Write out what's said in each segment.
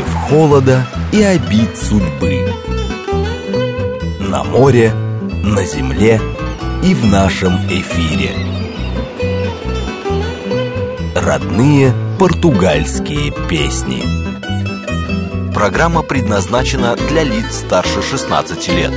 против холода и обид судьбы. На море, на земле и в нашем эфире. Родные португальские песни. Программа предназначена для лиц старше 16 лет.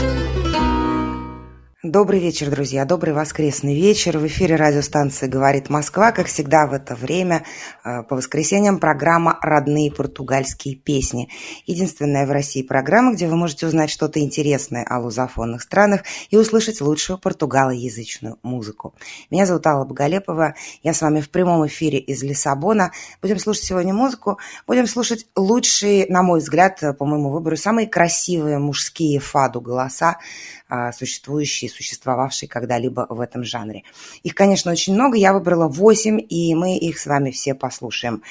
Добрый вечер, друзья. Добрый воскресный вечер. В эфире радиостанции «Говорит Москва». Как всегда в это время э, по воскресеньям программа «Родные португальские песни». Единственная в России программа, где вы можете узнать что-то интересное о лузофонных странах и услышать лучшую португалоязычную музыку. Меня зовут Алла Боголепова. Я с вами в прямом эфире из Лиссабона. Будем слушать сегодня музыку. Будем слушать лучшие, на мой взгляд, по моему выбору, самые красивые мужские фаду голоса, а, существующие, существовавшие когда-либо в этом жанре. Их, конечно, очень много, я выбрала 8, и мы их с вами все послушаем.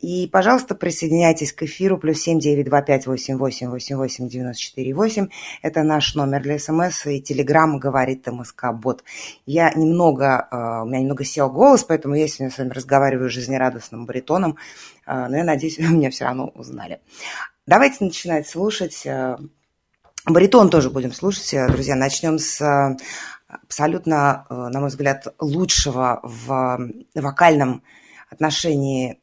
И, пожалуйста, присоединяйтесь к эфиру плюс семь девять два пять восемь восемь восемь восемь девяносто четыре восемь. Это наш номер для СМС и Телеграм говорит МСК Бот. Я немного, а, у меня немного сел голос, поэтому я сегодня с вами разговариваю жизнерадостным баритоном, а, но я надеюсь, вы меня все равно узнали. Давайте начинать слушать Баритон тоже будем слушать, э, друзья. Начнем с э, абсолютно, э, на мой взгляд, лучшего в вокальном отношении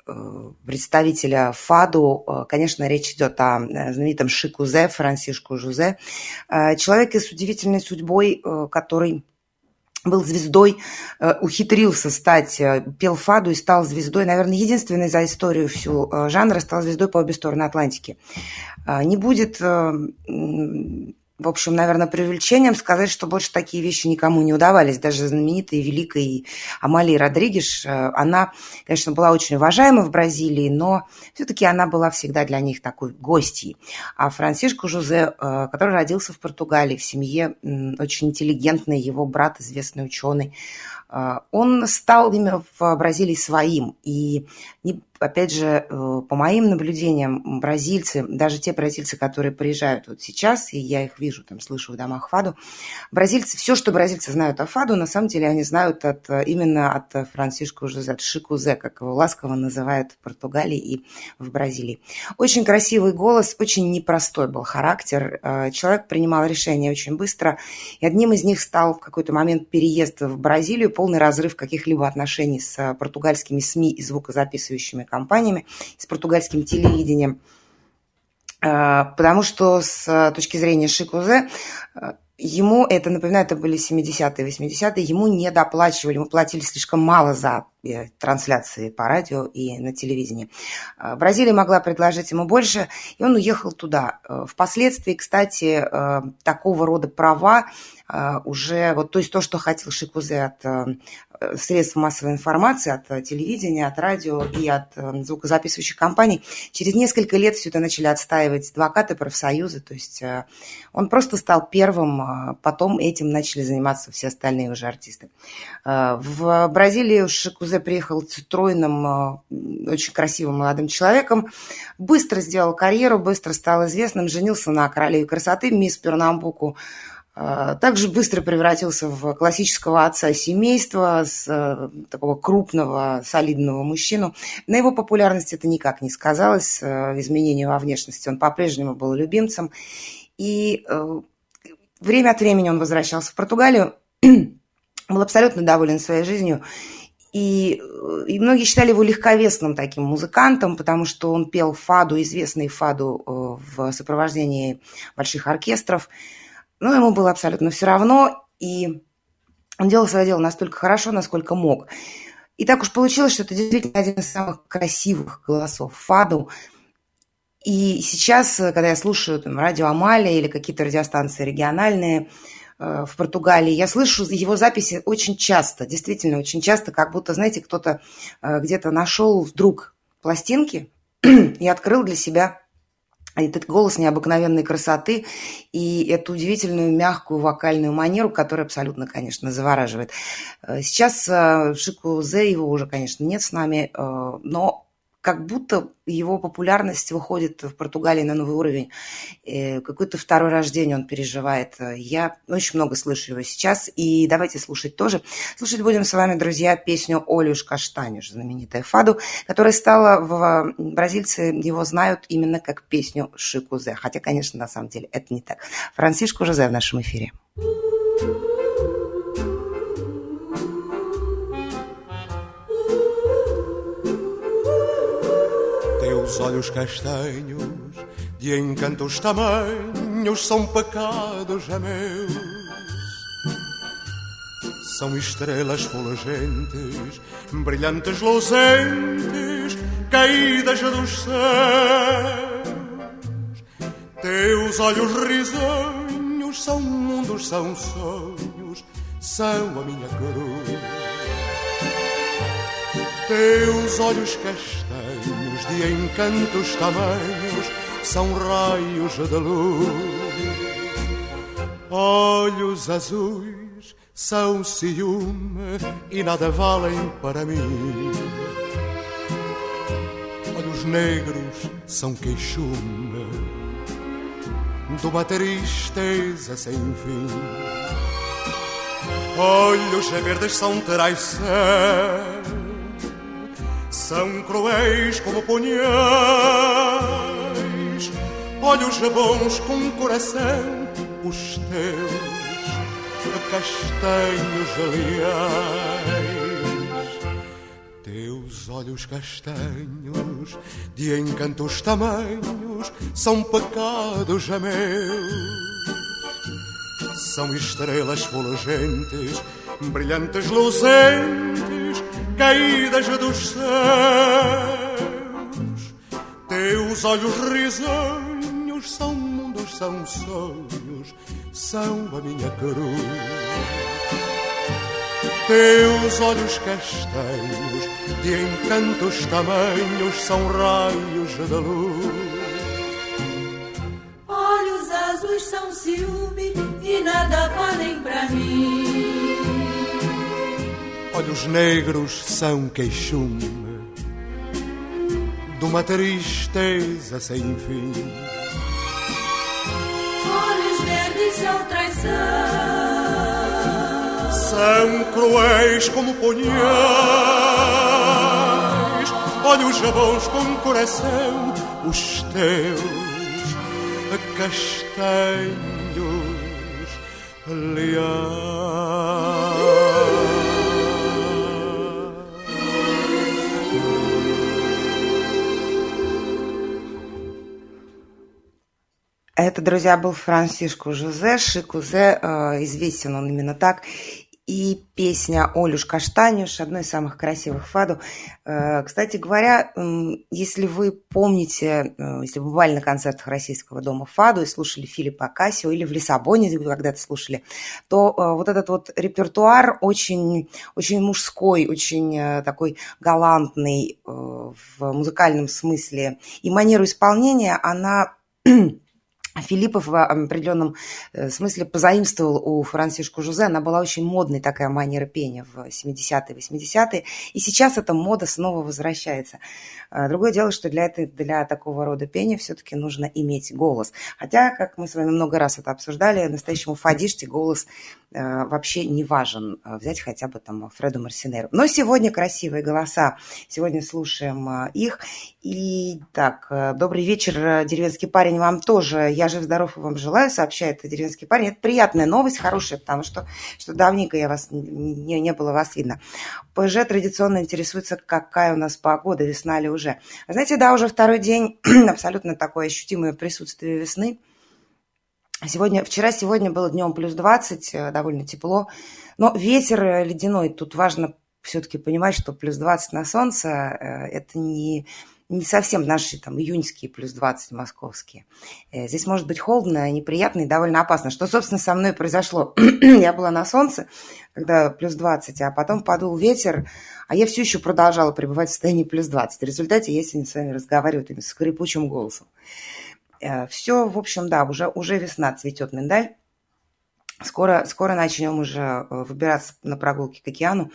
представителя Фаду. Конечно, речь идет о знаменитом Шикузе, Франсишку Жузе. Человеке с удивительной судьбой, который был звездой, э, ухитрился стать, э, пел фаду и стал звездой, наверное, единственной за историю всю э, жанра, стал звездой по обе стороны Атлантики. Не будет в общем, наверное, преувеличением сказать, что больше такие вещи никому не удавались. Даже знаменитая великая Амалия Родригеш, э, она, конечно, была очень уважаема в Бразилии, но все-таки она была всегда для них такой гостьей. А Франсишко Жузе, э, который родился в Португалии, в семье очень интеллигентный, его брат, известный ученый, э, он стал именно в Бразилии своим. И опять же, э, по моим наблюдениям, бразильцы, даже те бразильцы, которые приезжают вот сейчас, и я их вижу, там, слышу в домах Фаду, бразильцы, все, что бразильцы знают о Фаду, на самом деле они знают от, именно от Франсишко Жозе, от Шикузе, как его ласково называют в Португалии и в Бразилии. Очень красивый голос, очень непростой был характер. Э, человек принимал решения очень быстро, и одним из них стал в какой-то момент переезд в Бразилию, полный разрыв каких-либо отношений с португальскими СМИ и звукозаписывающими компаниями, с португальским телевидением. Э, потому что с точки зрения Шикузе э, ему, это, напоминаю, это были 70-е, 80-е, ему не доплачивали, ему платили слишком мало за э, трансляции по радио и на телевидении. Бразилия могла предложить ему больше, и он уехал туда. Впоследствии, кстати, такого рода права уже, вот, то есть то, что хотел Шикузе от средств массовой информации, от э, телевидения, от радио и от э, звукозаписывающих компаний. Через несколько лет все это начали отстаивать адвокаты, профсоюзы. То есть э, он просто стал первым, потом этим начали заниматься все остальные уже артисты. В Бразилии Шикузе приехал стройным, очень красивым молодым человеком, быстро сделал карьеру, быстро стал известным, женился на королеве красоты, мисс Пернамбуку, также быстро превратился в классического отца семейства, с э, такого крупного, солидного мужчину. На его популярности это никак не сказалось, э, изменению во внешности. Он по-прежнему был любимцем. И э, время от времени он возвращался в Португалию, был абсолютно доволен своей жизнью. И, и многие считали его легковесным таким музыкантом, потому что он пел фаду, известный фаду в сопровождении больших оркестров – но ему было абсолютно все равно, и он делал свое дело настолько хорошо, насколько мог. И так уж получилось, что это действительно один из самых красивых голосов Фаду. И сейчас, когда я слушаю там, радио Амалия или какие-то радиостанции региональные э, в Португалии, я слышу его записи очень часто, действительно очень часто, как будто, знаете, кто-то э, где-то нашел вдруг пластинки и открыл для себя этот голос необыкновенной красоты и эту удивительную мягкую вокальную манеру, которая абсолютно, конечно, завораживает. Э, сейчас э, Шику Зе, его уже, конечно, нет с нами, э, но как будто его популярность выходит в Португалии на новый уровень. Э, какое-то второе рождение он переживает. Я очень много слышу его сейчас, и давайте слушать тоже. Слушать будем с вами, друзья, песню «Олюш Каштанюш», знаменитая фаду, которая стала, в бразильцы его знают именно как песню Шикузе. Хотя, конечно, на самом деле это не так. Францишко Жозе в нашем эфире. Teus olhos castanhos, de encantos tamanhos, são pecados meus. São estrelas fulgentes, brilhantes luzentes, caídas dos céus. Teus olhos risonhos são mundos, são sonhos, são a minha cruz. Teus olhos castanhos de encantos tamanhos são raios de luz. Olhos azuis são ciúme e nada valem para mim. Olhos negros são queixume de uma tristeza sem fim. Olhos verdes são traição são cruéis como punhais, olhos bons com coração, os teus castanhos aliás. Teus olhos castanhos, de encantos tamanhos, são pecados meus. São estrelas fulgentes, brilhantes luzentes, caídas dos céus. Teus olhos risonhos são mundos, são sonhos, são a minha cruz. Teus olhos castanhos, de encantos tamanhos, são raios de luz. Olhos azuis são ciúme e nada valem pra mim. Olhos negros são queixume de uma tristeza sem fim. Olhos verdes são traição. São cruéis como punhais, olhos bons com coração, os teus castanhos leais. Это, друзья, был Франсишко Жозе. Шикузе, э, известен он именно так. И песня «Олюш Каштанюш» – одной из самых красивых фаду. Э, Кстати говоря, если вы помните, э, если вы бывали на концертах Российского дома фаду и слушали Филиппа Акасио или в Лиссабоне когда-то слушали, то вот этот вот репертуар очень, очень мужской, очень такой галантный в музыкальном смысле. И манеру исполнения, она Филиппов в определенном э, смысле позаимствовал у Франсишку Жузе. Она была очень модной такая манера пения в 70-е, 80-е. И сейчас эта мода снова возвращается. А, Другое дело, что для, этой, для такого рода пения все-таки нужно иметь голос. Хотя, как мы с вами много раз это обсуждали, настоящему фадиште голос э, вообще не важен. Э, Взять хотя бы там Фреду Марсинеру. Но сегодня красивые голоса. Сегодня слушаем их. И так, добрый вечер, деревенский парень, вам тоже. Я жив-здоров и вам желаю, сообщает деревенский парень. Это приятная новость, хорошая, потому что, что давненько я вас не, не было вас видно. ПЖ традиционно интересуется, какая у нас погода, весна ли уже. Знаете, да, уже второй день абсолютно такое ощутимое присутствие весны. Сегодня, вчера, сегодня было днем плюс 20, э, довольно тепло, но ветер э, ледяной. Тут важно все-таки понимать, что плюс 20 на солнце э, – это не, не совсем наши там июньские плюс 20 московские. Э, Здесь может быть холодно, неприятно и довольно опасно. Что, собственно, со мной произошло? я была на солнце, когда плюс 20, а потом подул ветер, а я все еще продолжала пребывать в состоянии плюс 20. В результате я сегодня с вами разговариваю таким скрипучим голосом. Все, в общем, да, уже, уже весна, цветет миндаль. Скоро, скоро начнем уже э, выбираться на прогулки к океану.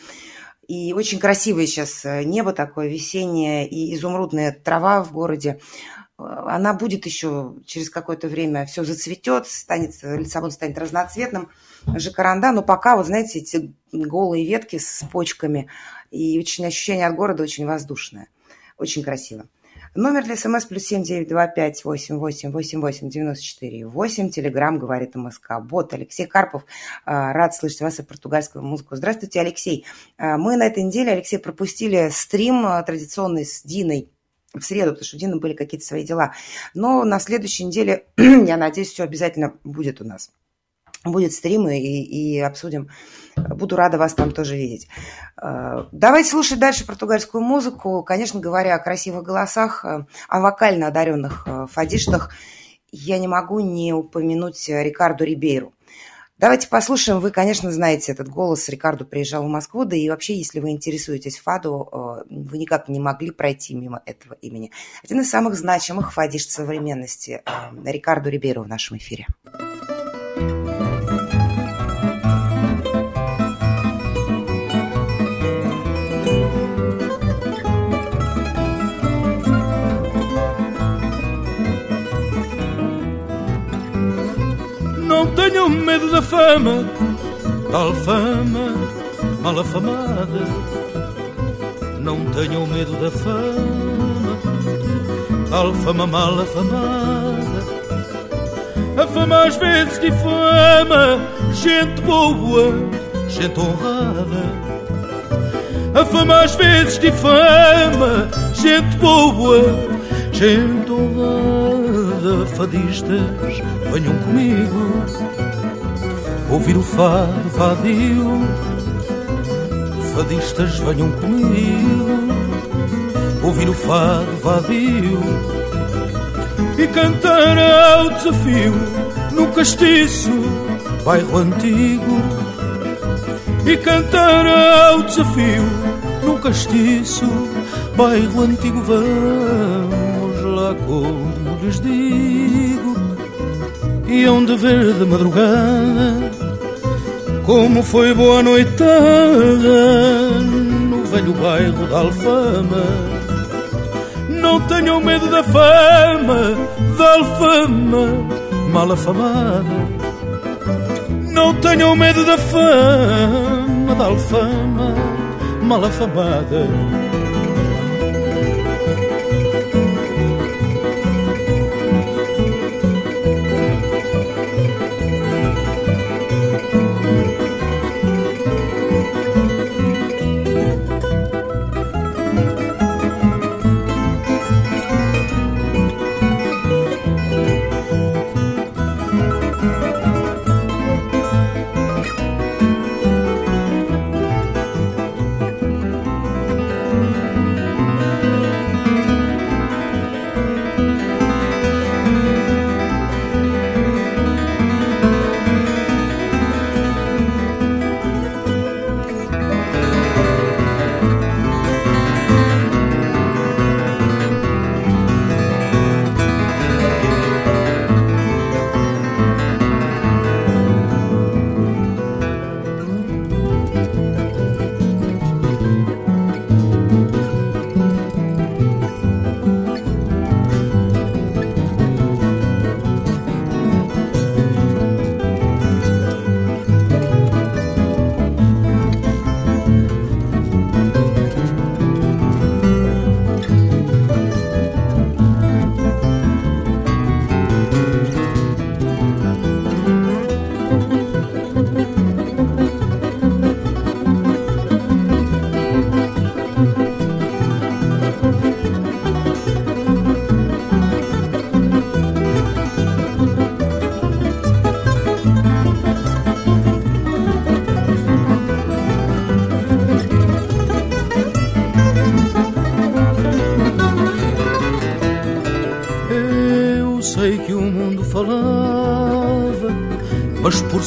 И очень красивое сейчас э, небо такое весеннее и изумрудная трава в городе. Э, она будет еще через какое-то время, все зацветет, станет, Лиссабон станет разноцветным, жакаранда, но пока, вот знаете, эти голые ветки с почками, и очень ощущение от города очень воздушное, очень красиво. Номер для смс плюс семь девять два пять восемь восемь восемь восемь девяносто четыре восемь. Телеграмм говорит МСК. Бот Алексей Карпов. А, рад слышать вас и португальскую музыку. Здравствуйте, Алексей. А, мы на этой неделе, Алексей, пропустили стрим а, традиционный с Диной в среду, потому что у Дины были какие-то свои дела. Но на следующей неделе, я надеюсь, все обязательно будет у нас будет стрим и, и обсудим. Буду рада вас там тоже видеть. Э, давайте слушать дальше португальскую музыку. Конечно, говоря о красивых голосах, э, о вокально одаренных э, фадиштах, я не могу не упомянуть Рикарду Рибейру. Давайте послушаем. Вы, конечно, знаете этот голос. Рикарду приезжал в Москву. Да и вообще, если вы интересуетесь фаду, вы никак не могли пройти мимо этого имени. Один из самых значимых фадишт современности. Рикарду Рибейру в нашем эфире. Tenho medo da fama, tal fama mal afamada. Não tenho medo da fama, tal fama mal afamada. A fama às vezes difama gente boa, gente honrada. A fama às vezes difama gente boa, gente honrada. Fadistas, venham comigo ouvir o fado vadio. Fadistas venham comigo, ouvir o fado vadio e cantar ao desafio no castiço, bairro antigo. E cantar ao desafio no castiço, bairro antigo. Vamos lá, como lhes digo, e onde ver de madrugada como foi boa noitada no velho bairro da Alfama. Não tenham medo da fama, da Alfama mal afamada. Não tenham medo da fama, da Alfama mal afamada.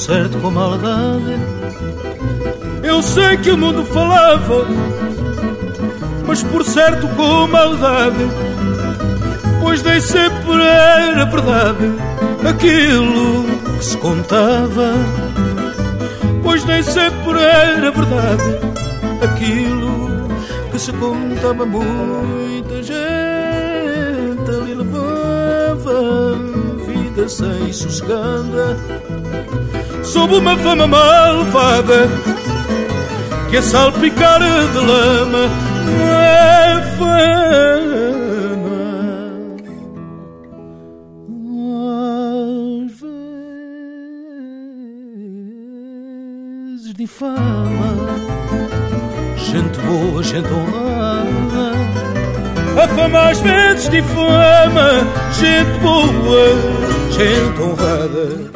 Certo com maldade. Eu sei que o mundo falava, mas por certo com maldade. Pois nem sempre era verdade aquilo que se contava. Pois nem sempre era verdade aquilo que se contava muita gente ali levava vida sem sossegada sob uma fama malvada que a salpicar de lama é fama. Às vezes difama gente boa, gente honrada. A fama às vezes difama gente boa, gente honrada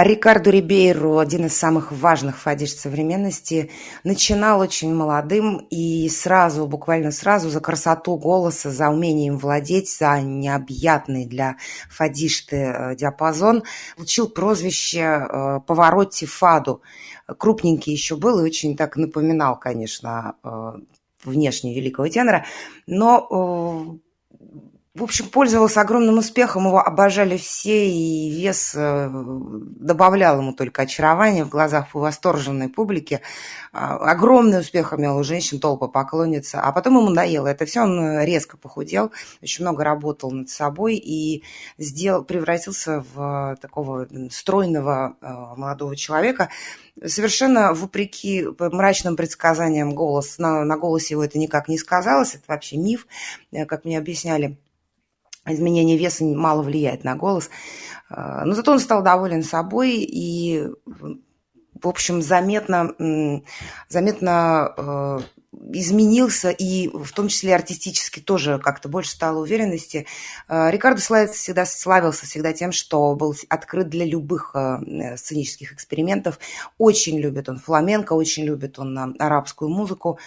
Рикардо Рибейро, один из самых важных фадишт современности, начинал очень молодым и сразу, буквально сразу за красоту голоса, за умение им владеть, за необъятный для фадишты э, диапазон, получил прозвище э, Поворотти Фаду. Крупненький еще был и очень так напоминал, конечно, э, внешне великого тенора, но в общем, пользовался огромным успехом, его обожали все, и вес э, добавлял ему только очарование в глазах восторженной публики. А, огромный успех имел у женщин, толпа поклонница. А потом ему надоело это все, он резко похудел, очень много работал над собой и сделал, превратился в такого стройного э, молодого человека, совершенно вопреки мрачным предсказаниям голос, на, на голосе его это никак не сказалось, это вообще миф, э, как мне объясняли изменение веса мало влияет на голос. А, но зато он стал доволен собой и, в общем, заметно, заметно а, изменился и в том числе артистически тоже как-то больше стало уверенности. А, Рикардо славится всегда, славился всегда тем, что был открыт для любых сценических экспериментов. Очень любит он фламенко, очень любит он арабскую музыку.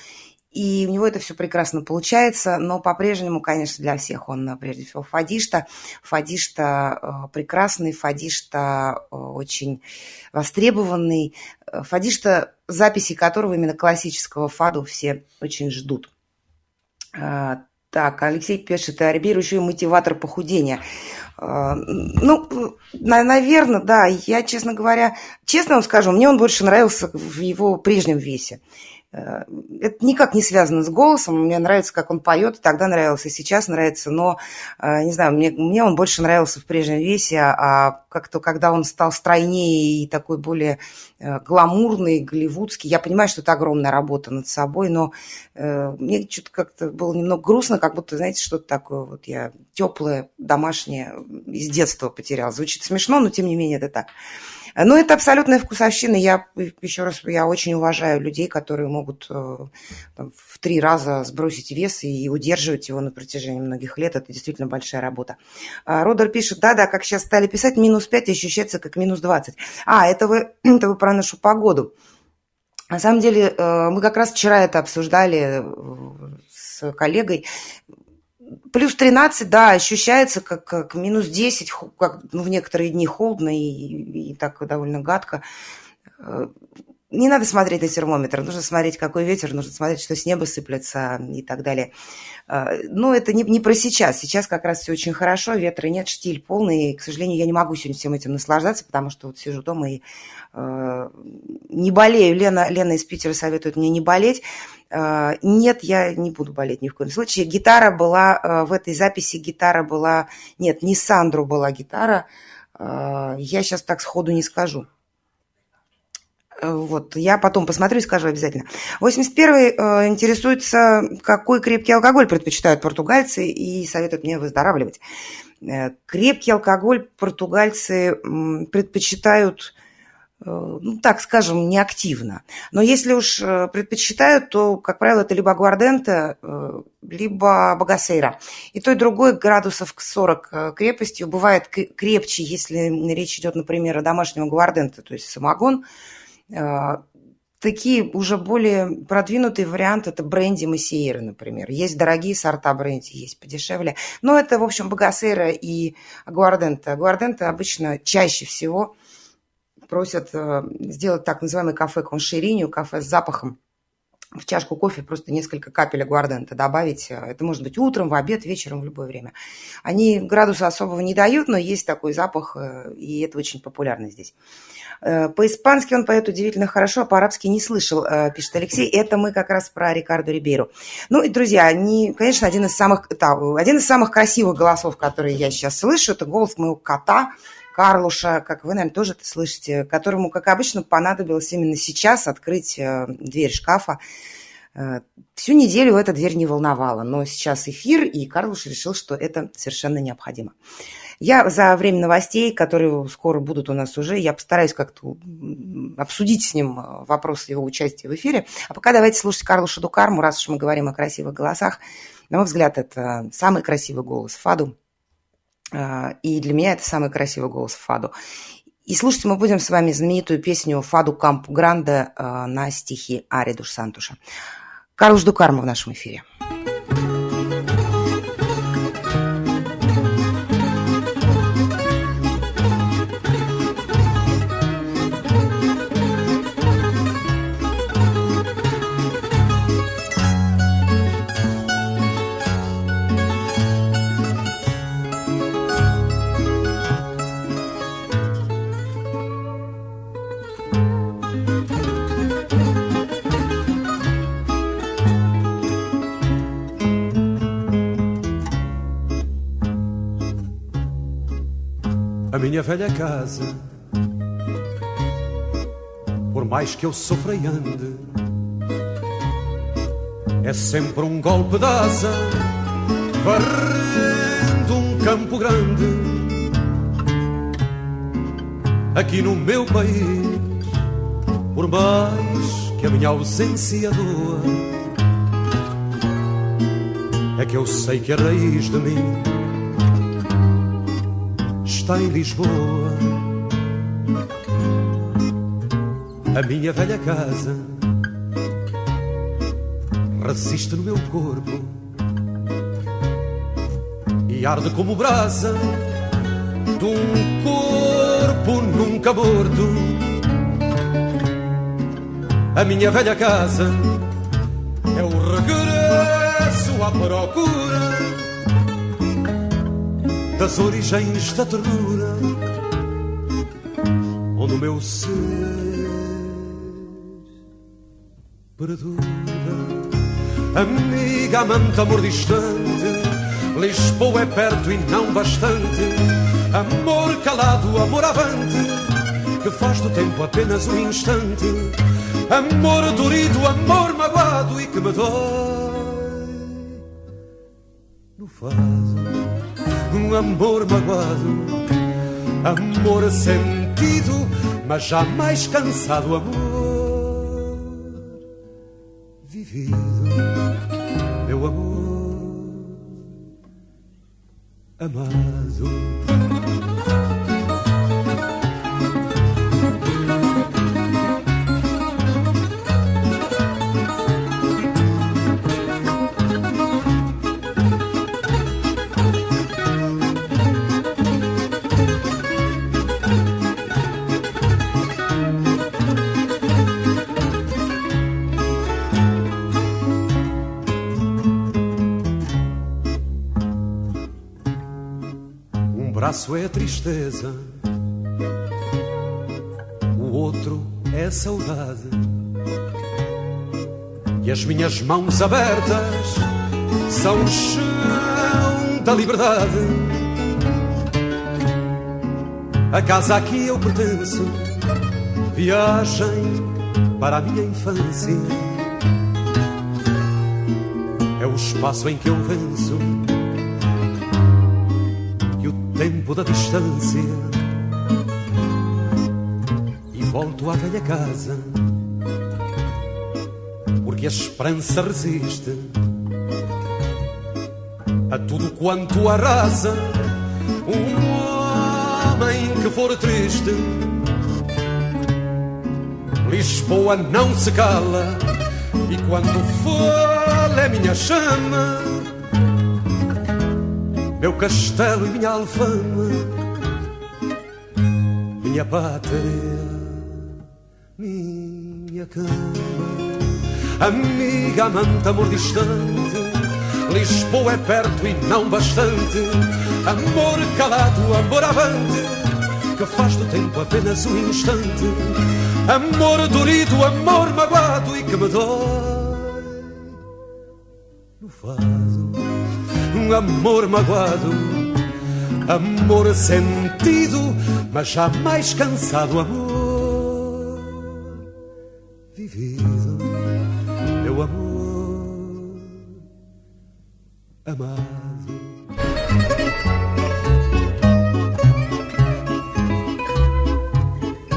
И у него это все прекрасно получается, но по-прежнему, конечно, для всех он, э, прежде всего, фадишта. Фадишта э, прекрасный, фадишта э, очень востребованный. Фадишта, записи которого именно классического фаду все очень ждут. Так, Алексей пишет, Арбир еще мотиватор похудения. Ну, наверное, да. Я, честно говоря, честно вам скажу, мне он больше нравился в его прежнем весе. Э, это никак не связано с голосом. Мне нравится, как он поет, тогда нравился, и сейчас нравится, но, э, не знаю, мне, мне он больше нравился в прежнем весе, а как-то, когда он стал стройнее и такой более э, гламурный, голливудский, я понимаю, что это огромная работа над собой, но мне что-то как-то было немного грустно, как будто, знаете, что-то такое вот я теплое, домашнее из детства потерял. Звучит смешно, но тем не менее это так. Ну, это абсолютная вкусовщина. Я, еще раз, я очень уважаю людей, которые могут э, там, в три раза сбросить вес и удерживать его на протяжении многих лет. Это действительно большая работа. А, Родер пишет, да-да, как сейчас стали писать, минус 5 ощущается как минус 20. А, это вы, это вы про нашу погоду. На самом деле, э, мы как раз вчера это обсуждали э, с коллегой. Плюс 13, да, ощущается как, как минус 10, как ну, в некоторые дни холодно и, и так довольно гадко. Э, не надо смотреть на термометр, нужно смотреть, какой ветер, нужно смотреть, что с неба сыплется и так далее. Э, но это не, не про сейчас. Сейчас как раз все очень хорошо, ветра нет, штиль полный. И, к сожалению, я не могу сегодня всем этим наслаждаться, потому что вот сижу дома и э, не болею. Лена, Лена из Питера советует мне не болеть. Э, нет, я не буду болеть ни в коем случае. Гитара была, э, в этой записи гитара была... Нет, не Сандру была гитара. Э, я сейчас так сходу не скажу. Вот, я потом посмотрю и скажу обязательно. 81-й интересуется, какой крепкий алкоголь предпочитают португальцы и советует мне выздоравливать. Крепкий алкоголь португальцы предпочитают Э, ну, так скажем, неактивно. Но если уж э, предпочитают, то, как правило, это либо гуардента, э, либо багасейра. И то, и другое градусов к 40 крепостью. Бывает крепче, если речь идет, например, о домашнем гуарденте, то есть самогон. Такие уже более продвинутые варианты – это бренди Массиеры, например. Есть дорогие сорта бренди, есть подешевле. Но это, в общем, багасейра и гуардента. Гуардента обычно чаще всего – просят э, сделать так называемый кафе конширинью, кафе с запахом в чашку кофе просто несколько капель агуардента добавить. Это может быть утром, в обед, вечером, в любое время. Они градуса особого не дают, но есть такой запах, э, и это очень популярно здесь. Э, по-испански он поет удивительно хорошо, а по-арабски не слышал, э, пишет Алексей. Это мы как раз про Рикардо Рибейру. Ну и, друзья, они, конечно, один из самых, да, один из самых красивых голосов, которые я сейчас слышу, это голос моего кота, Карлуша, как вы, наверное, тоже это слышите, которому, как обычно, понадобилось именно сейчас открыть э, дверь шкафа. Всю неделю эта дверь не волновала, но сейчас эфир, и Карлуш решил, что это совершенно необходимо. Я за время новостей, которые скоро будут у нас уже, я постараюсь как-то обсудить с ним э, вопрос его участия в эфире. А пока давайте слушать Карлу Шадукарму, раз уж мы говорим о красивых голосах. На мой взгляд, это самый красивый голос Фаду. Э, и для меня это самый красивый голос Фаду. И слушать мы будем с вами знаменитую песню «Фаду Кампу Гранде» э, на стихи Ари Душ Сантуша. Карлуш Дукарма в нашем эфире. Minha velha casa. Por mais que eu sofra e ande, é sempre um golpe de asa, varrendo um campo grande. Aqui no meu país, por mais que a minha ausência doa, é que eu sei que a raiz de mim está em Lisboa. A minha velha casa resiste no meu corpo e arde como brasa de um corpo nunca morto. A minha velha casa é o regresso à procura das origens da ternura, onde o meu ser perdura. Amiga, amante, amor distante, Lisboa é perto e não bastante. Amor calado, amor avante, que faz do tempo apenas um instante. Amor dorido, amor magoado e que me dói no vaso um amor magoado, amor sentido, mas jamais cansado, amor vivido, meu amor amado. Braço é tristeza, o outro é saudade. E as minhas mãos abertas são o chão da liberdade. A casa a que eu pertenço, viagem para a minha infância. É o espaço em que eu venço tempo da distância e volto à velha casa porque a esperança resiste a tudo quanto arrasa. Um homem que for triste Lisboa não se cala e quando fala é minha chama meu castelo e minha alfama, minha pátria, minha cama. amiga, amante, amor distante. Lisboa é perto e não bastante. Amor calado, amor avante, que faz do tempo apenas um instante. Amor dorido, amor magoado e que me dói no fado. Um amor magoado, amor sentido, mas jamais cansado, amor vivido, meu amor amado.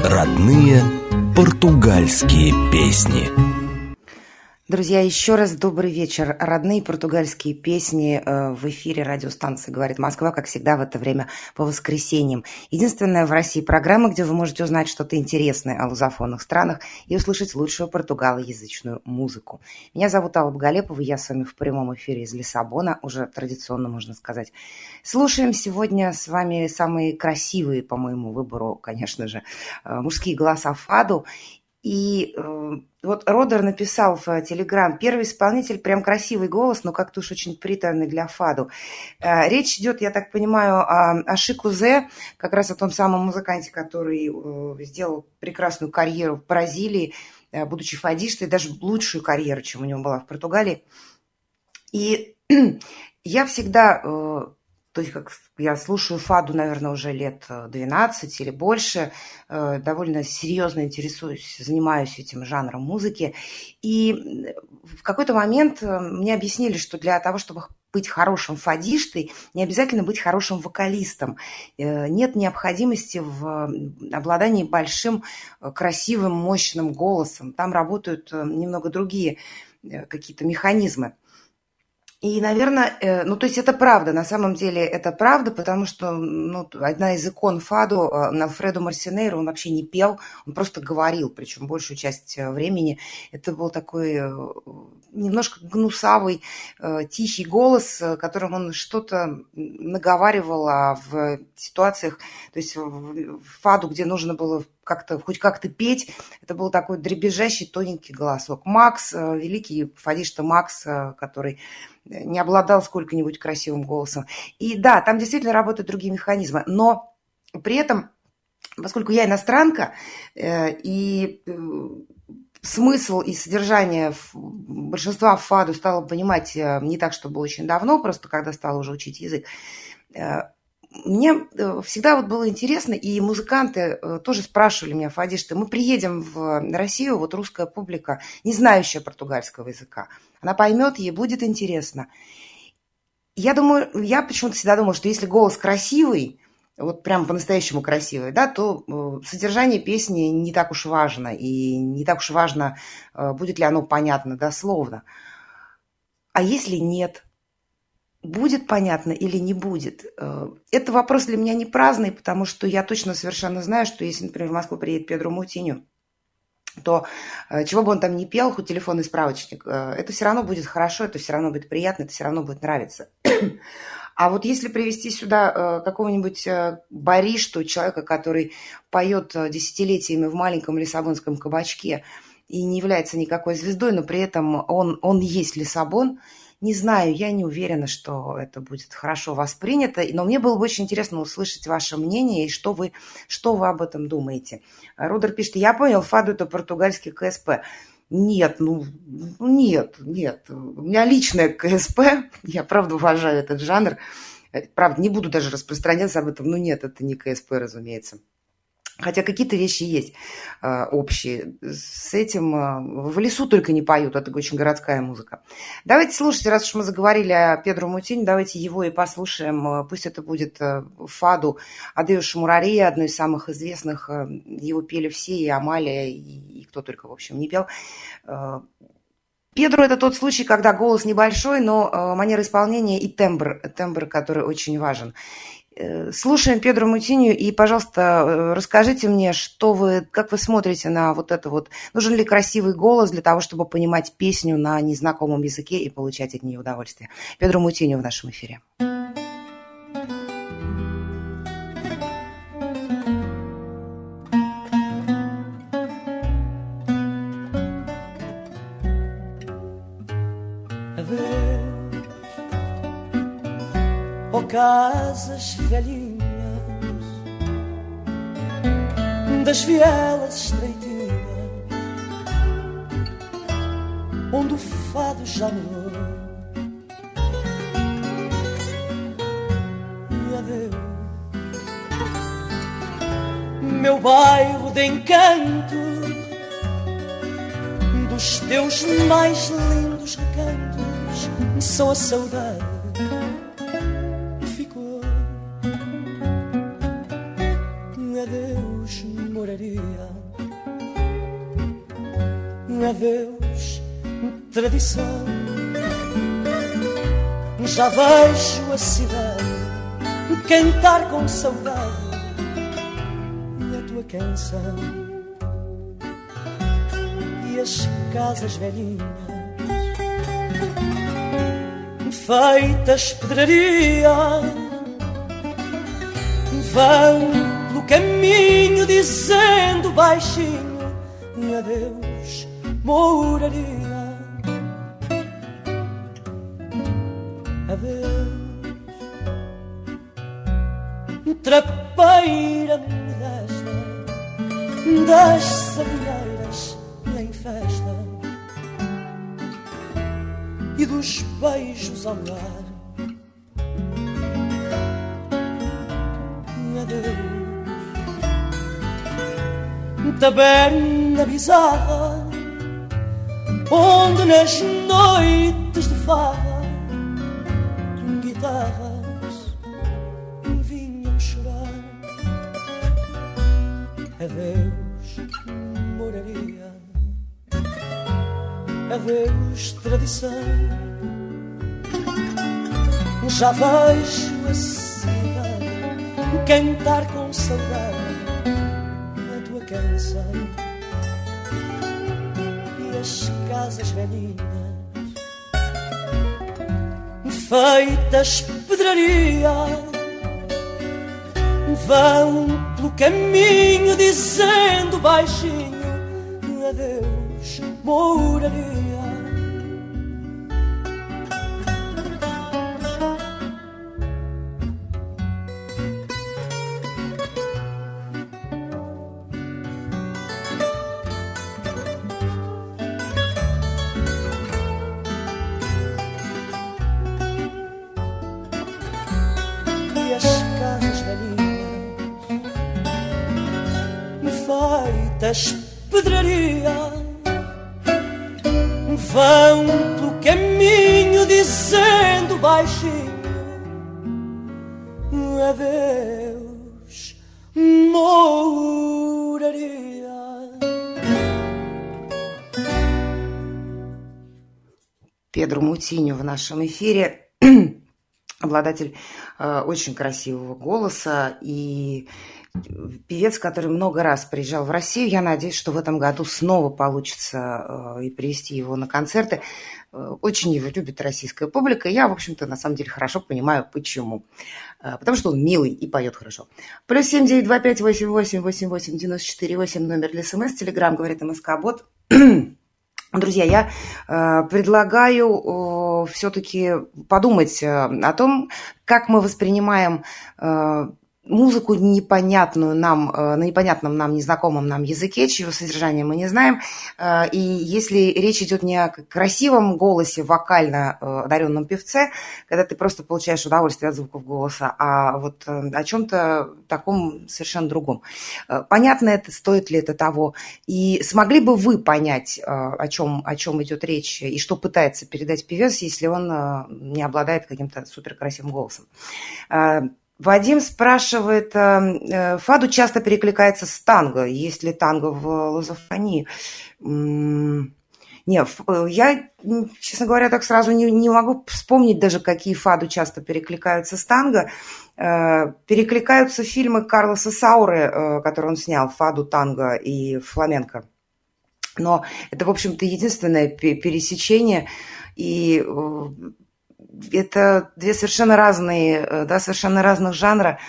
Родные португальские песни. Друзья, еще раз добрый вечер. Родные португальские песни э, в эфире радиостанции «Говорит Москва», как всегда в это время по воскресеньям. Единственная в России программа, где вы можете узнать что-то интересное о лузофонных странах и услышать лучшую португалоязычную музыку. Меня зовут Алла Галепова, я с вами в прямом эфире из Лиссабона, уже традиционно можно сказать. Слушаем сегодня с вами самые красивые, по моему выбору, конечно же, э, мужские голоса Фаду. И э, вот Родер написал в Телеграм, первый исполнитель, прям красивый голос, но как-то уж очень приторный для фаду. Э, речь идет, я так понимаю, о, о Шикузе, как раз о том самом музыканте, который э, сделал прекрасную карьеру в Бразилии, э, будучи фадистой, даже лучшую карьеру, чем у него была в Португалии. И я всегда э, то есть как я слушаю фаду, наверное, уже лет 12 или больше, э, довольно серьезно интересуюсь, занимаюсь этим жанром музыки. И в какой-то момент э, мне объяснили, что для того, чтобы быть хорошим фадиштой, не обязательно быть хорошим вокалистом. Э, нет необходимости в обладании большим, красивым, мощным голосом. Там работают немного другие какие-то механизмы. И, наверное, э, ну, то есть это правда, на самом деле это правда, потому что ну, одна из икон Фаду, э, Алфредо Марсинейро, он вообще не пел, он просто говорил, причем большую часть э, времени. Это был такой немножко гнусавый, тихий голос, которым он что-то наговаривал а в ситуациях, то есть в Фаду, где нужно было как-то, хоть как-то петь, это был такой дребезжащий тоненький голосок. Макс, великий фадишта Макс, который не обладал сколько-нибудь красивым голосом. И да, там действительно работают другие механизмы, но при этом, поскольку я иностранка, э, и э, смысл и содержание большинства фаду стала понимать э, не так, чтобы очень давно, просто когда стала уже учить язык, мне э, всегда вот было интересно, и музыканты э, тоже спрашивали меня, Фади, что мы приедем в Россию, вот русская публика, не знающая португальского языка, она поймет, ей будет интересно. Я думаю, я почему-то всегда думала, что если голос красивый, вот прям по-настоящему красивый, да, то э, содержание песни не так уж важно, и не так уж важно, будет ли оно понятно дословно. А если нет, будет понятно или не будет. Э, это вопрос для меня не праздный, потому что я точно совершенно знаю, что если, например, в Москву приедет Педро Мутиню, то э, чего бы он там ни пел, хоть телефонный справочник, э, это все равно будет хорошо, это все равно будет приятно, это все равно будет нравиться. А вот если привести сюда какого-нибудь баришту, человека, который поет десятилетиями в маленьком лиссабонском кабачке и не является никакой звездой, но при этом он, он есть Лиссабон – не знаю, я не уверена, что это будет хорошо воспринято, но мне было бы очень интересно услышать ваше мнение и что вы, что вы об этом думаете. Рудер пишет, я понял, Фаду это португальский КСП. Нет, ну, нет, нет. У меня личное КСП, я правда уважаю этот жанр. Правда, не буду даже распространяться об этом, но нет, это не КСП, разумеется. Хотя какие-то вещи есть э, общие. С этим э, в лесу только не поют, это очень городская музыка. Давайте слушать, раз уж мы заговорили о Педру Мутине, давайте его и послушаем. Э, пусть это будет э, Фаду Адеуш Мурари, одной из самых известных. Э, его пели все, и Амалия, и, и кто только, в общем, не пел. Э, Педро – это тот случай, когда голос небольшой, но манера исполнения и тембр, тембр, который очень важен. Э, слушаем Педру Мутинию и, пожалуйста, э, расскажите мне, что вы, как вы смотрите на вот это вот, нужен ли красивый голос для того, чтобы понимать песню на незнакомом языке и получать от нее удовольствие. Педру Мутинию в нашем эфире. Casas velhinhas das vielas estreitinhas, onde o fado já adeus, meu bairro de encanto, dos teus mais lindos recantos, são a saudade Já vejo a cidade cantar com saudade a tua canção e as casas velhinhas feitas pedraria vão pelo caminho dizendo baixinho adeus moraria. E dos beijos ao lar. Adeus, taberna bizarra onde nas noites de farra guitarras vinham chorar. Adeus, adeus, tradição. Já vejo a cidade cantar com saudade a tua canção casas velhinhas feitas pedraria vão pelo caminho dizendo baixinho adeus moraria baixinho adeus moraria Педро Мутиньо в нашем эфире обладатель э, очень красивого голоса и певец, который много раз приезжал в Россию. Я надеюсь, что в этом году снова получится э, и привести его на концерты. Э, очень его любит российская публика. Я, в общем-то, на самом деле хорошо понимаю, почему. Э, потому что он милый и поет хорошо. Плюс семь девять два пять восемь восемь восемь восемь девяносто четыре восемь номер для СМС. Телеграмм говорит МСК Бот. Друзья, я э, предлагаю э, все-таки подумать э, о том, как мы воспринимаем э, музыку непонятную нам, э, на непонятном нам, незнакомом нам языке, чьего содержания мы не знаем. Э, и если речь идет не о красивом голосе, вокально э, одаренном певце, когда ты просто получаешь удовольствие от звуков голоса, а вот о чем-то таком совершенно другом. Понятно это, стоит ли это того? И смогли бы вы понять, о чем, о чем идет речь и что пытается передать певец, если он не обладает каким-то суперкрасивым голосом? Вадим спрашивает, э, э, фаду часто перекликается с танго, есть ли танго в лозофонии? Не, э, я, честно говоря, так сразу не, не могу вспомнить даже, какие фаду часто перекликаются с танго. Перекликаются фильмы Карлоса Сауры, которые он снял, «Фаду», «Танго» и «Фламенко». Но это, в общем-то, единственное пересечение. И это две совершенно разные, э, да, совершенно разных жанра.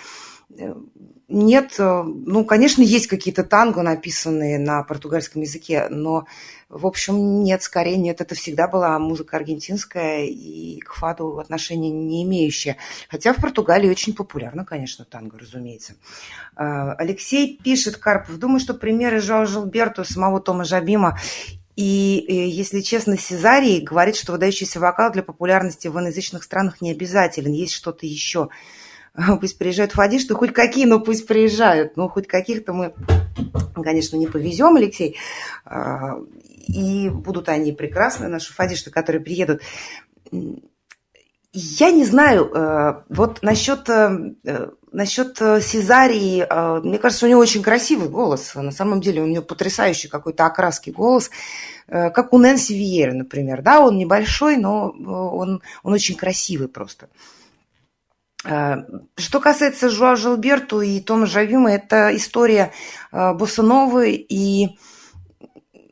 Нет, э, ну, конечно, есть какие-то танго, написанные на португальском языке, но, в общем, нет, скорее нет. Это всегда была музыка аргентинская и к фаду отношения не имеющая. Хотя в Португалии очень популярно, конечно, танго, разумеется. Э, Алексей пишет, Карпов, думаю, что примеры Жао Жилберту, самого Тома Жабима и, если честно, Сезарий говорит, что выдающийся вокал для популярности в иноязычных странах не обязателен, есть что-то еще. Пусть приезжают фадиши, что хоть какие, но пусть приезжают. Ну, хоть каких-то мы, конечно, не повезем, Алексей. А, и будут они прекрасные, наши фадиши, которые приедут. Я не знаю, э, вот насчет, э, насчет Сезарии, э, мне кажется, у него очень красивый голос. На самом деле у него потрясающий какой-то окраский голос, как у Нэнси Виера, например. Да, он небольшой, но он, он очень красивый просто. Что касается Жуа Жилберту и Тома Жавима, это история Босановы и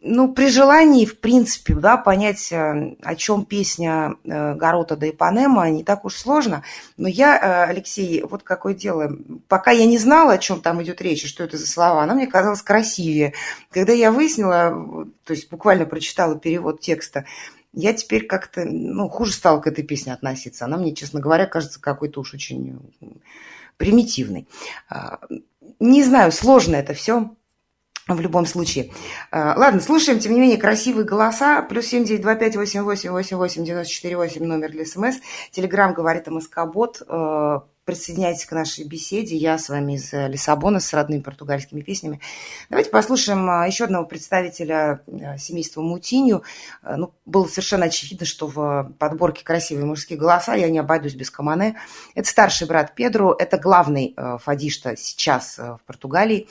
ну, при желании, в принципе, да, понять, э, о чем песня э, Горота да Ипанема, не так уж сложно. Но я, э, Алексей, вот какое дело, пока я не знала, о чем там идет речь, и что это за слова, она мне казалась красивее. Когда я выяснила, то есть буквально прочитала перевод текста, я теперь как-то, ну, хуже стала к этой песне относиться. Она мне, честно говоря, кажется какой-то уж очень примитивной. А, не знаю, сложно это все в любом случае. А, ладно, слушаем, тем не менее, красивые голоса. Плюс семь девять два пять восемь восемь восемь восемь девяносто четыре восемь номер для СМС. Телеграмм говорит МСК-бот. А, присоединяйтесь к нашей беседе. Я с вами из Лиссабона с родными португальскими песнями. Давайте послушаем еще одного представителя семейства Мутинью. Ну, было совершенно очевидно, что в подборке красивые мужские голоса я не обойдусь без Камане. Это старший брат Педро, это главный фадишта сейчас в Португалии.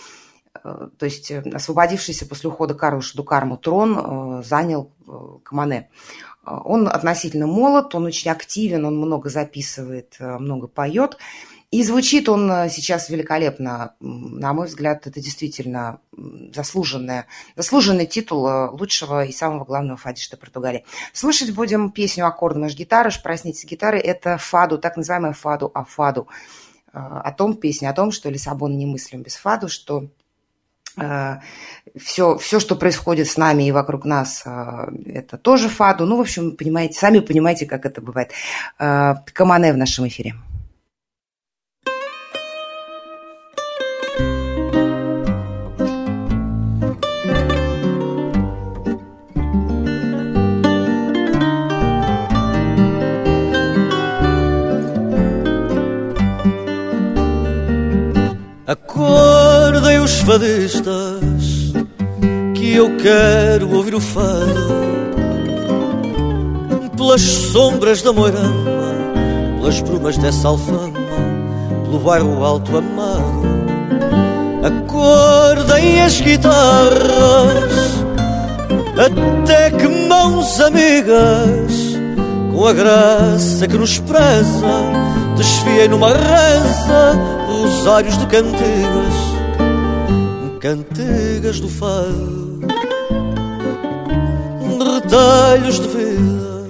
Э, то есть э, освободившийся после ухода Карла Шадукарму трон э, занял Камане. Он относительно молод, он очень активен, он много записывает, много поет. И звучит он сейчас великолепно. На мой взгляд, это действительно заслуженная, заслуженный титул лучшего и самого главного фадиста Португалии. Слушать будем песню «Аккорд наш гитары», «Проснитесь гитары». Это фаду, так называемая фаду а фаду. О том песня, о том, что Лиссабон немыслим без фаду, что все, все, что происходит с нами и вокруг нас, а, это тоже фаду. Ну, в общем, понимаете, сами понимаете, как это бывает. А, Камане в нашем эфире. Fadistas Que eu quero ouvir o fado. Pelas sombras da moirama Pelas brumas dessa alfama Pelo bairro alto amado. Acordem as guitarras Até que mãos amigas Com a graça que nos preza Desfiei numa reza rosários de cantigas, cantigas do fado, retalhos de vida,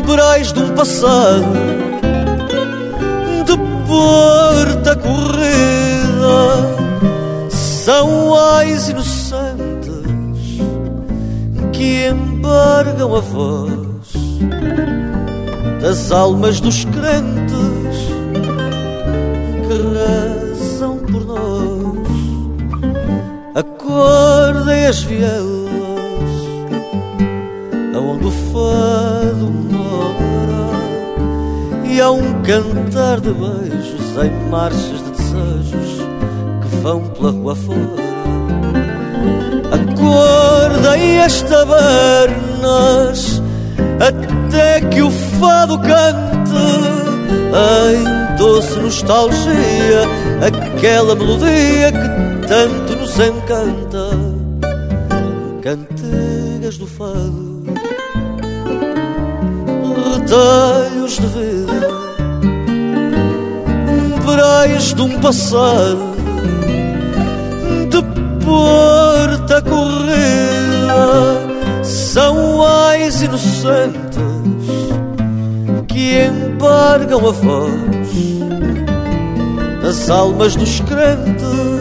umbrais de um passado, de porta corrida, são ais inocentes que embargam a voz das almas dos crentes de beijos em marchas de desejos que vão pela rua fora. Acordem as tabernas, até que o fado cante em doce nostalgia, aquela melodia que tanto nos encanta. Cantigas do fado, retalhos de vida, umbrais de um passado, de porta corrida, são ais inocentes que embargam a voz as almas dos crentes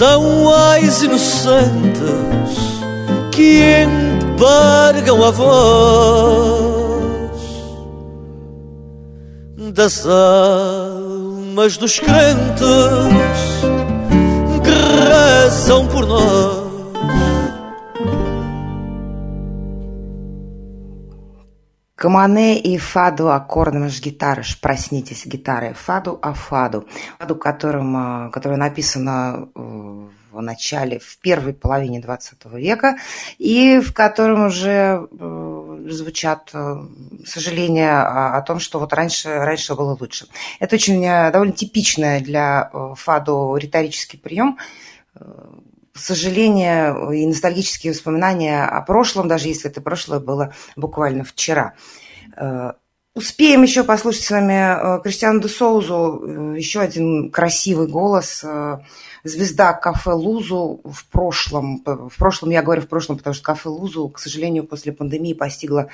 São as inocentes que embargam a voz das almas dos crentes que rezam por nós. Камане и фаду аккордом гитарыш. Проснитесь, гитары. Фаду а фаду. Фаду, которым, которое написано в начале, в первой половине 20 века, и в котором уже звучат сожаления о том, что вот раньше, раньше было лучше. Это очень довольно типичное для фаду риторический прием, сожаления и ностальгические воспоминания о прошлом, даже если это прошлое было буквально вчера. Э, успеем еще послушать с вами э, Кристиану де Соузу, э, еще один красивый голос, звезда кафе Лузу в прошлом. В прошлом, я говорю в прошлом, потому что кафе Лузу, к сожалению, после пандемии постигла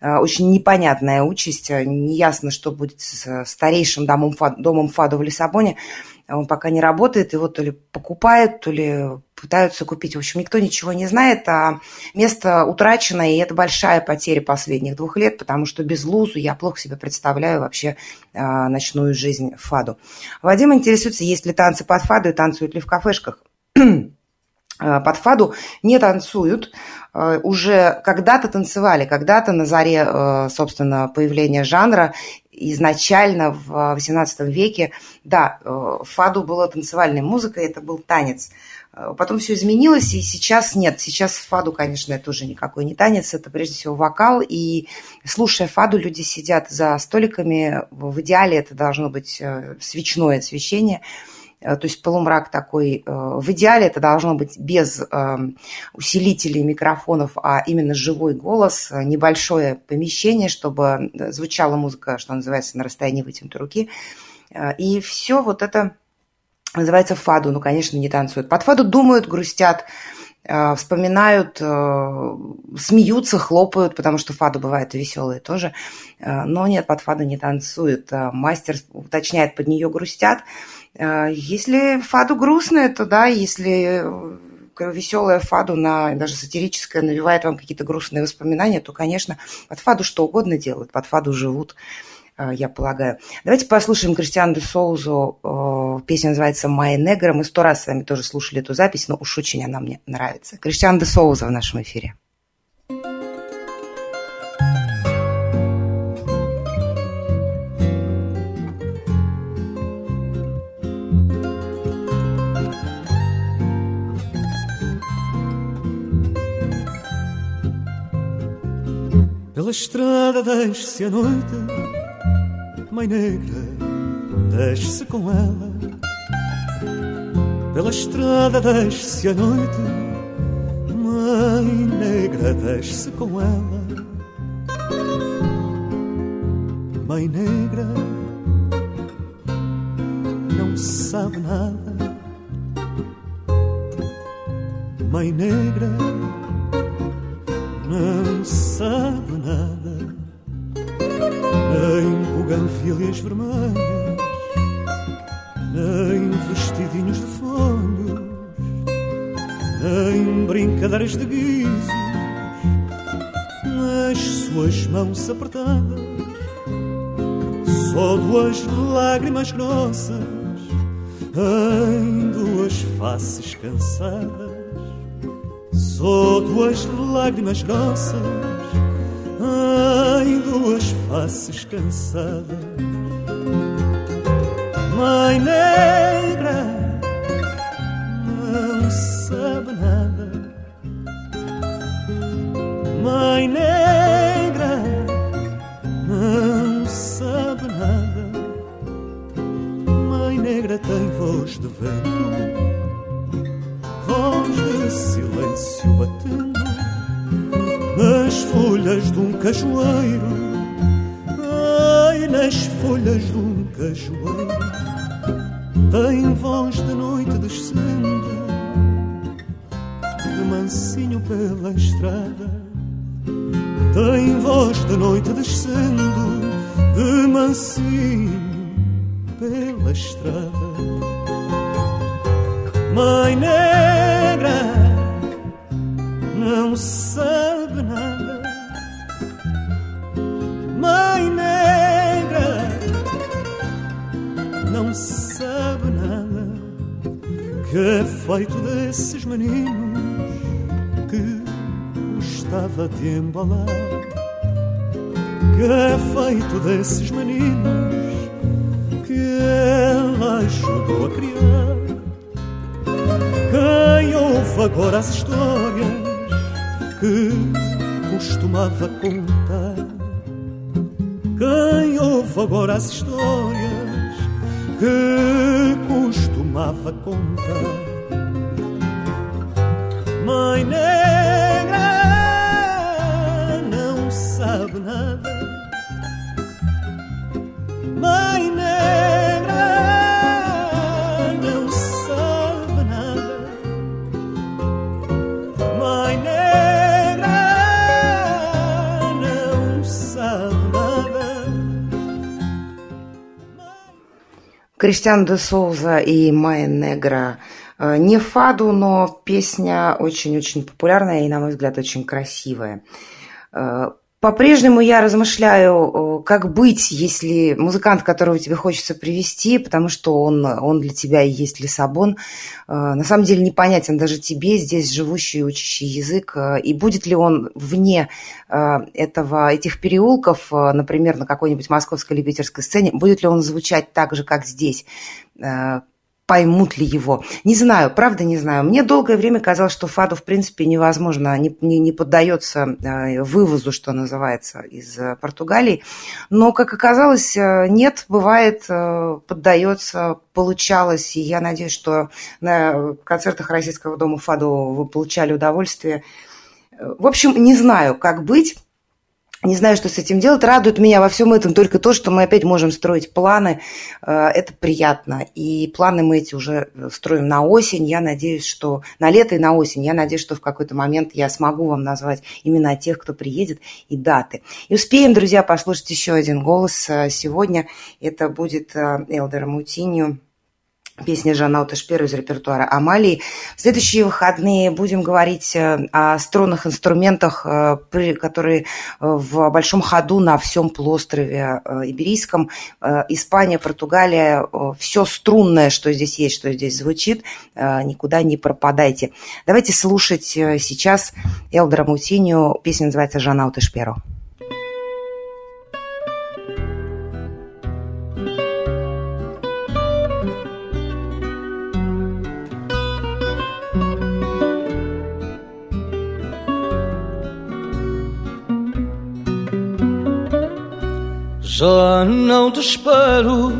очень непонятная участь. Неясно, что будет с старейшим домом, домом Фаду в Лиссабоне. Он пока не работает, его то ли покупают, то ли пытаются купить. В общем, никто ничего не знает, а место утрачено, и это большая потеря последних двух лет, потому что без Лузу я плохо себе представляю вообще а, ночную жизнь Фаду. Вадим интересуется, есть ли танцы под Фаду и танцуют ли в кафешках. А, под фаду не танцуют, а, уже когда-то танцевали, когда-то на заре, собственно, появления жанра изначально в XVIII веке, да, фаду была танцевальной музыкой, это был танец. Потом все изменилось, и сейчас нет. Сейчас фаду, конечно, это уже никакой не танец, это прежде всего вокал. И слушая фаду, люди сидят за столиками. В идеале это должно быть э, свечное освещение э, то есть полумрак такой. Э, в идеале это должно быть без усилителей микрофонов, а именно живой голос, небольшое помещение, чтобы звучала музыка, что называется, на расстоянии вытянутой руки. И все вот это называется фаду, ну, конечно, не танцуют. Под фаду думают, грустят, э, вспоминают, э, смеются, хлопают, потому что фаду бывает веселые тоже. Э, но нет, под фаду не танцуют. Мастер уточняет, под нее грустят. Если фаду грустная, то да, если веселая фаду, на, даже сатирическая, навевает вам какие-то грустные воспоминания, то, конечно, под фаду что угодно делают, под фаду живут. Э, я полагаю. Давайте послушаем Кристиану де Соузу. Э, песня называется «Майя Негра». Мы сто раз с вами тоже слушали эту запись, но уж очень она мне нравится. Кристиан де Соуза в нашем эфире. Pela estrada deixe-se a noite Mãe negra, desce com ela. Pela estrada desce a noite. Mãe negra, desce com ela. Mãe negra, não sabe nada. Mãe negra, buganfílias vermelhas, em vestidinhos de folhos, em brincadeiras de guizos, nas suas mãos apertadas, só duas lágrimas grossas, em duas faces cansadas, só duas lágrimas grossas em duas faces cansadas. my name. Que é feito desses meninos que gostava de embalar. Que é feito desses meninos que ela ajudou a criar. Quem ouve agora as histórias que costumava contar. Quem ouve agora as histórias que tomava conta. Mãe, nem Криштиан де Соуза и Майя Негра. Э, Не фаду, но песня очень-очень популярная и, на мой взгляд, очень красивая. Э, По-прежнему я размышляю, э, как быть, если музыкант, которого тебе хочется привести, потому что он, он для тебя и есть Лиссабон, на самом деле непонятен даже тебе, здесь живущий учащий язык, и будет ли он вне этого, этих переулков, например, на какой-нибудь московской или питерской сцене, будет ли он звучать так же, как здесь, поймут ли его. Не знаю, правда не знаю. Мне долгое время казалось, что фаду в принципе невозможно, не, не, не поддается э, вывозу, что называется, из э, Португалии. Но, как оказалось, э, нет, бывает, поддается, получалось. И я надеюсь, что на концертах Российского дома фаду вы получали удовольствие. В общем, не знаю, как быть. Не знаю, что с этим делать. Радует меня во всем этом только то, что мы опять можем строить планы. Это приятно. И планы мы эти уже строим на осень. Я надеюсь, что на лето и на осень. Я надеюсь, что в какой-то момент я смогу вам назвать именно тех, кто приедет, и даты. И успеем, друзья, послушать еще один голос сегодня. Это будет Элдер Мутинью песня Жанна Шперу из репертуара Амалии. В следующие выходные будем говорить о струнных инструментах, которые в большом ходу на всем полуострове Иберийском. Испания, Португалия, все струнное, что здесь есть, что здесь звучит, никуда не пропадайте. Давайте слушать сейчас Элдора Мутинью. Песня называется «Жанна Шперу». Já não te espero,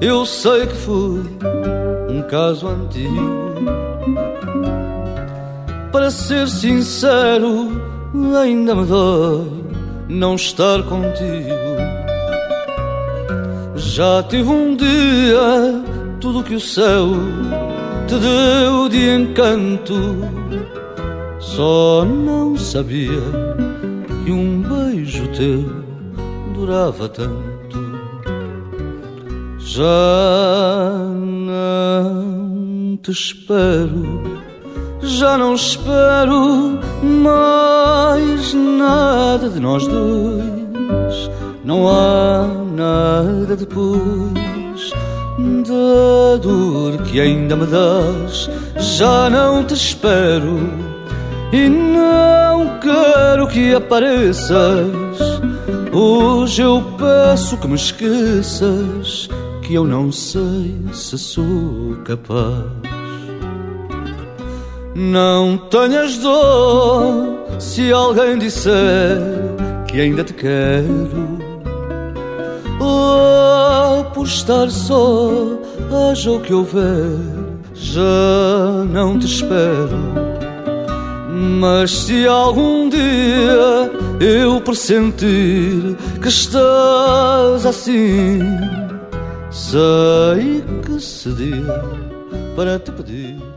eu sei que foi um caso antigo. Para ser sincero, ainda me dói não estar contigo. Já tive um dia tudo que o céu te deu de encanto. Só não sabia que um beijo teu durava tanto. Já não te espero, já não espero mais nada de nós dois. Não há nada depois da dor que ainda me dás. Já não te espero e não quero que apareças. Hoje eu peço que me esqueças que eu não sei se sou capaz. Não tenhas dor se alguém disser que ainda te quero. Oh, por estar só, haja o que houver, já não te espero. Mas se algum dia eu pressentir que estás assim, sei que seria para te pedir